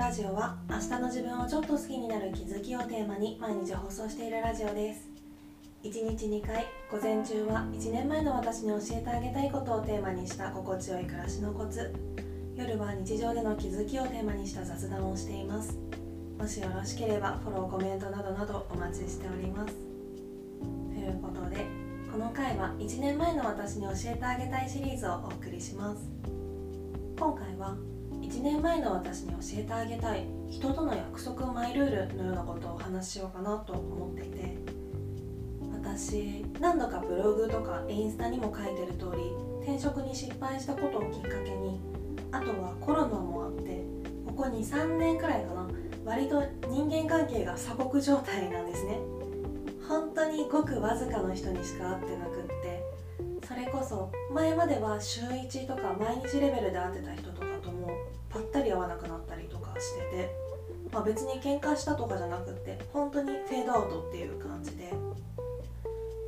ラジオは明日の自分をちょっと好きになる気づきをテーマに毎日放送しているラジオです。1日2回午前中は1年前の私に教えてあげたいことをテーマにした心地よい暮らしのコツ。夜は日常での気づきをテーマにした雑談をしています。もしよろしければフォローコメントなどなどお待ちしております。ということでこの回は1年前の私に教えてあげたいシリーズをお送りします。今回は1年前の私に教えてあげたい。人との約束マイルールのようなことをお話ししようかなと思っていて。私何度かブログとかインスタにも書いてる通り転職に失敗したことをきっかけにあとはコロナもあってここ23年くらいかな割と人間関係が鎖国状態なんですね。本当にごくわずかの人にしか会ってなくってそれこそ前までは週1とか毎日レベルで会ってた人とかともぱったり会わなくなったりとかしてて、まあ、別に喧嘩したとかじゃなくって本当にフェードアウトっていう感じで。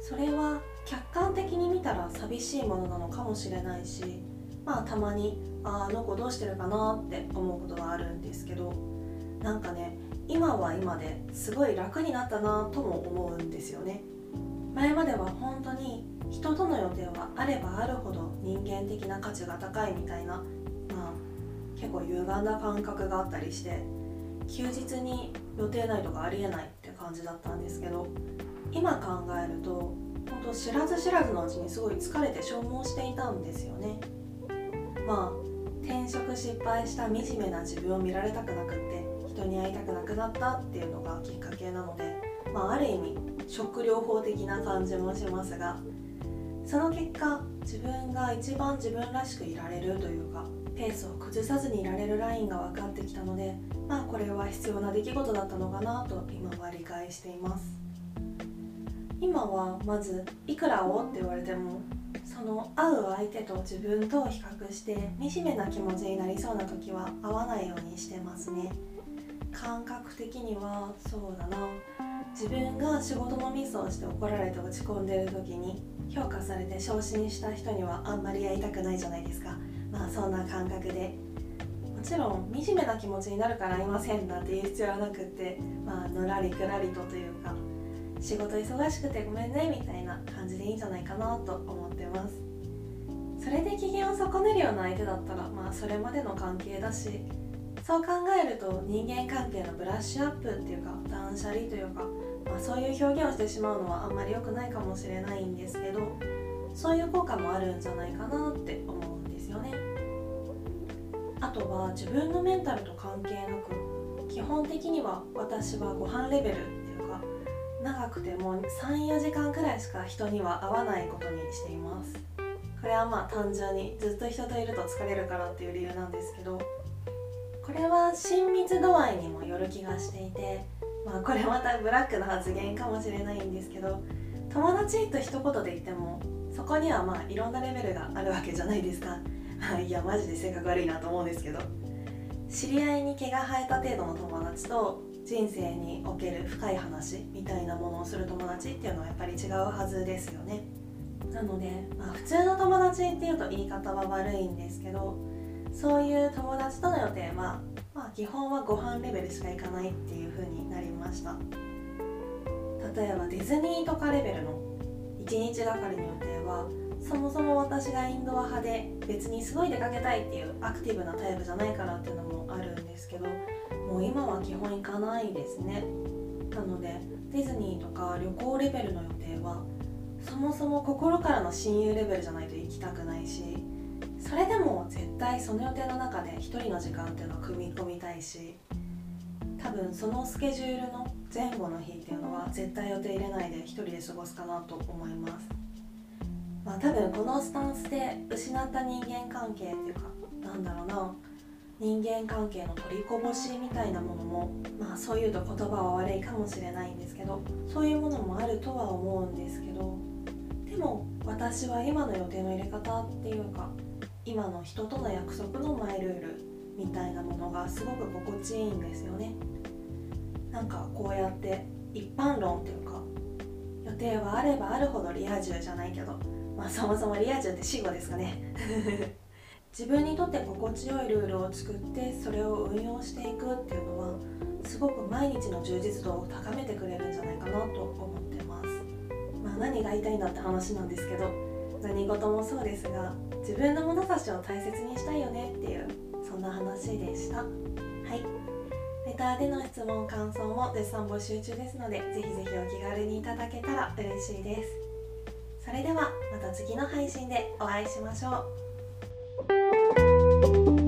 それは客観的に見たら寂しいものなのかもしれないしまあたまにああの子どうしてるかなって思うことがあるんですけどなんかね今は今ですごい楽になったなとも思うんですよね。前までは本当に人との予定はあればあるほど人間的な価値が高いみたいな結構歪んだ感覚があったりして休日に予定ないとかありえないって感じだったんですけど今考えると本当知らず知らずのうちにすごい疲れて消耗していたんですよね。まあ転職失敗した惨めな自分を見られたくなくって人に会いたくなくなったっていうのがきっかけなので、まあ、ある意味ショック療法的な感じもしますがその結果自分が一番自分らしくいられるというかペースを崩さずにいられるラインが分かってきたのでまあこれは必要な出来事だったのかなと今は理解しています。今はまずいくらをって言われてもその会う相手と自分と比較して惨めな気持ちになりそうな時は会わないようにしてますね。感覚的にはそうだな。自分が仕事のミスをして怒られて落ち込んでる時に評価されて昇進した人にはあんまり会いたくないじゃないですか。まあそんな感覚で。もちろん惨めな気持ちになるからいませんなんて言う必要はなくってまあのらりくらりとというか仕事忙しくてごめんねみたいな感じでいいんじゃないかなと思ってます。それで機嫌を損ねるような相手だったらまあそれまでの関係だしそう考えると人間関係のブラッシュアップっていうか断捨離というか、まあ、そういう表現をしてしまうのはあんまり良くないかもしれないんですけどそういう効果もあるんじゃないかなって思う。ですよね。あとは自分のメンタルと関係なく基本的には私はご飯レベルっていうか長くても34時間くらいしか人には会わないことにしています。これはまあ単純にずっと人といると疲れるからっていう理由なんですけどこれは親密度合いにもよる気がしていてまあこれまたブラックな発言かもしれないんですけど友達と一言で言ってもそこにはまあいろんなレベルがあるわけじゃないですか。いやマジで性格悪いなと思うんですけど。知り合いに毛が生えた程度の友達と人生における深い話みたいなものをする友達っていうのはやっぱり違うはずですよね。なので、まあ、普通の友達っていうと言い方は悪いんですけどそういう友達との予定は、まあ、基本はご飯レベルしか行かないっていう風になりました。例えばディズニーとかレベルの1日がかりの予定はそもそも私がインドア派で別にすごい出かけたいっていうアクティブなタイプじゃないからっていうのもあるんですけどもう今は基本行かないですね。なのでディズニーとか旅行レベルの予定はそもそも心からの親友レベルじゃないと行きたくないしそれでも絶対その予定の中で1人の時間っていうのを組み込みたいし分そのスケジュールの前後の日っていうのは絶対予定入れないで1人で過ごすかなと思います。まあ多分このスタンスで失った人間関係っていうかなんだろうな。人間関係の取りこぼしみたいなものもまあそういうと言葉は悪いかもしれないんですけどそういうものもあるとは思うんですけどでも私は今の予定の入れ方っていうか今の人との約束のマイルールみたいなものがすごく心地いいんですよね。なんかこうやって一般論っていうか予定はあればあるほどリア充じゃないけどまあそもそもリア充って死語ですかね。自分にとって心地よいルールを作ってそれを運用していくっていうのはすごく毎日の充実度を高めてくれるんじゃないかなと思ってます。まあ何が言いたいんだって話なんですけど何事もそうですが自分の物差しを大切にしたいよねっていうそんな話でした。はい。レターでの質問感想も絶賛募集中ですのでぜひぜひお気軽にいただけたら嬉しいです。それではまた次の配信でお会いしましょう。